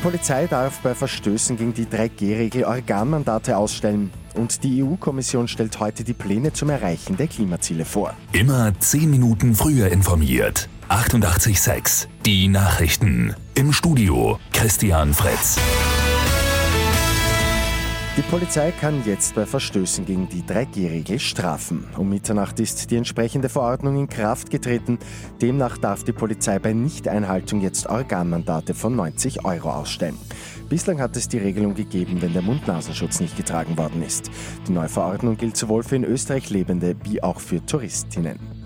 Polizei darf bei Verstößen gegen die 3G-Regel Organmandate ausstellen. Und die EU-Kommission stellt heute die Pläne zum Erreichen der Klimaziele vor. Immer 10 Minuten früher informiert. 88.6 Die Nachrichten. Im Studio Christian Fritz. Die Polizei kann jetzt bei Verstößen gegen die 3G-Regel strafen. Um Mitternacht ist die entsprechende Verordnung in Kraft getreten. Demnach darf die Polizei bei Nichteinhaltung jetzt Organmandate von 90 Euro ausstellen. Bislang hat es die Regelung gegeben, wenn der Mund-Nasenschutz nicht getragen worden ist. Die neue Verordnung gilt sowohl für in Österreich Lebende wie auch für Touristinnen.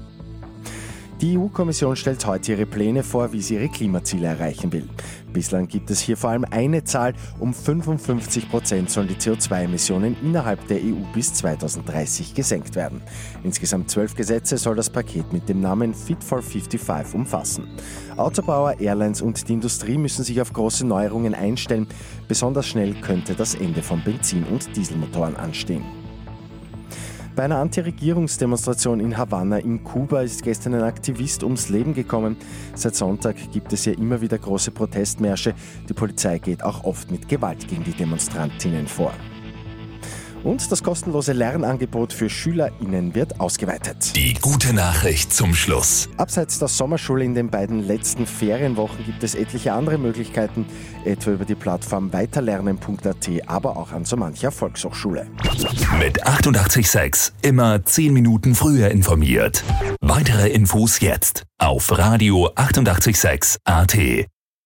Die EU-Kommission stellt heute ihre Pläne vor, wie sie ihre Klimaziele erreichen will. Bislang gibt es hier vor allem eine Zahl. Um 55 Prozent sollen die CO2-Emissionen innerhalb der EU bis 2030 gesenkt werden. Insgesamt zwölf Gesetze soll das Paket mit dem Namen Fit for 55 umfassen. Autobauer, Airlines und die Industrie müssen sich auf große Neuerungen einstellen. Besonders schnell könnte das Ende von Benzin- und Dieselmotoren anstehen. Bei einer Anti-Regierungsdemonstration in Havanna in Kuba ist gestern ein Aktivist ums Leben gekommen. Seit Sonntag gibt es ja immer wieder große Protestmärsche. Die Polizei geht auch oft mit Gewalt gegen die Demonstrantinnen vor. Und das kostenlose Lernangebot für SchülerInnen wird ausgeweitet. Die gute Nachricht zum Schluss. Abseits der Sommerschule in den beiden letzten Ferienwochen gibt es etliche andere Möglichkeiten, etwa über die Plattform weiterlernen.at, aber auch an so mancher Volkshochschule. Mit 886 immer 10 Minuten früher informiert. Weitere Infos jetzt auf Radio 886 AT.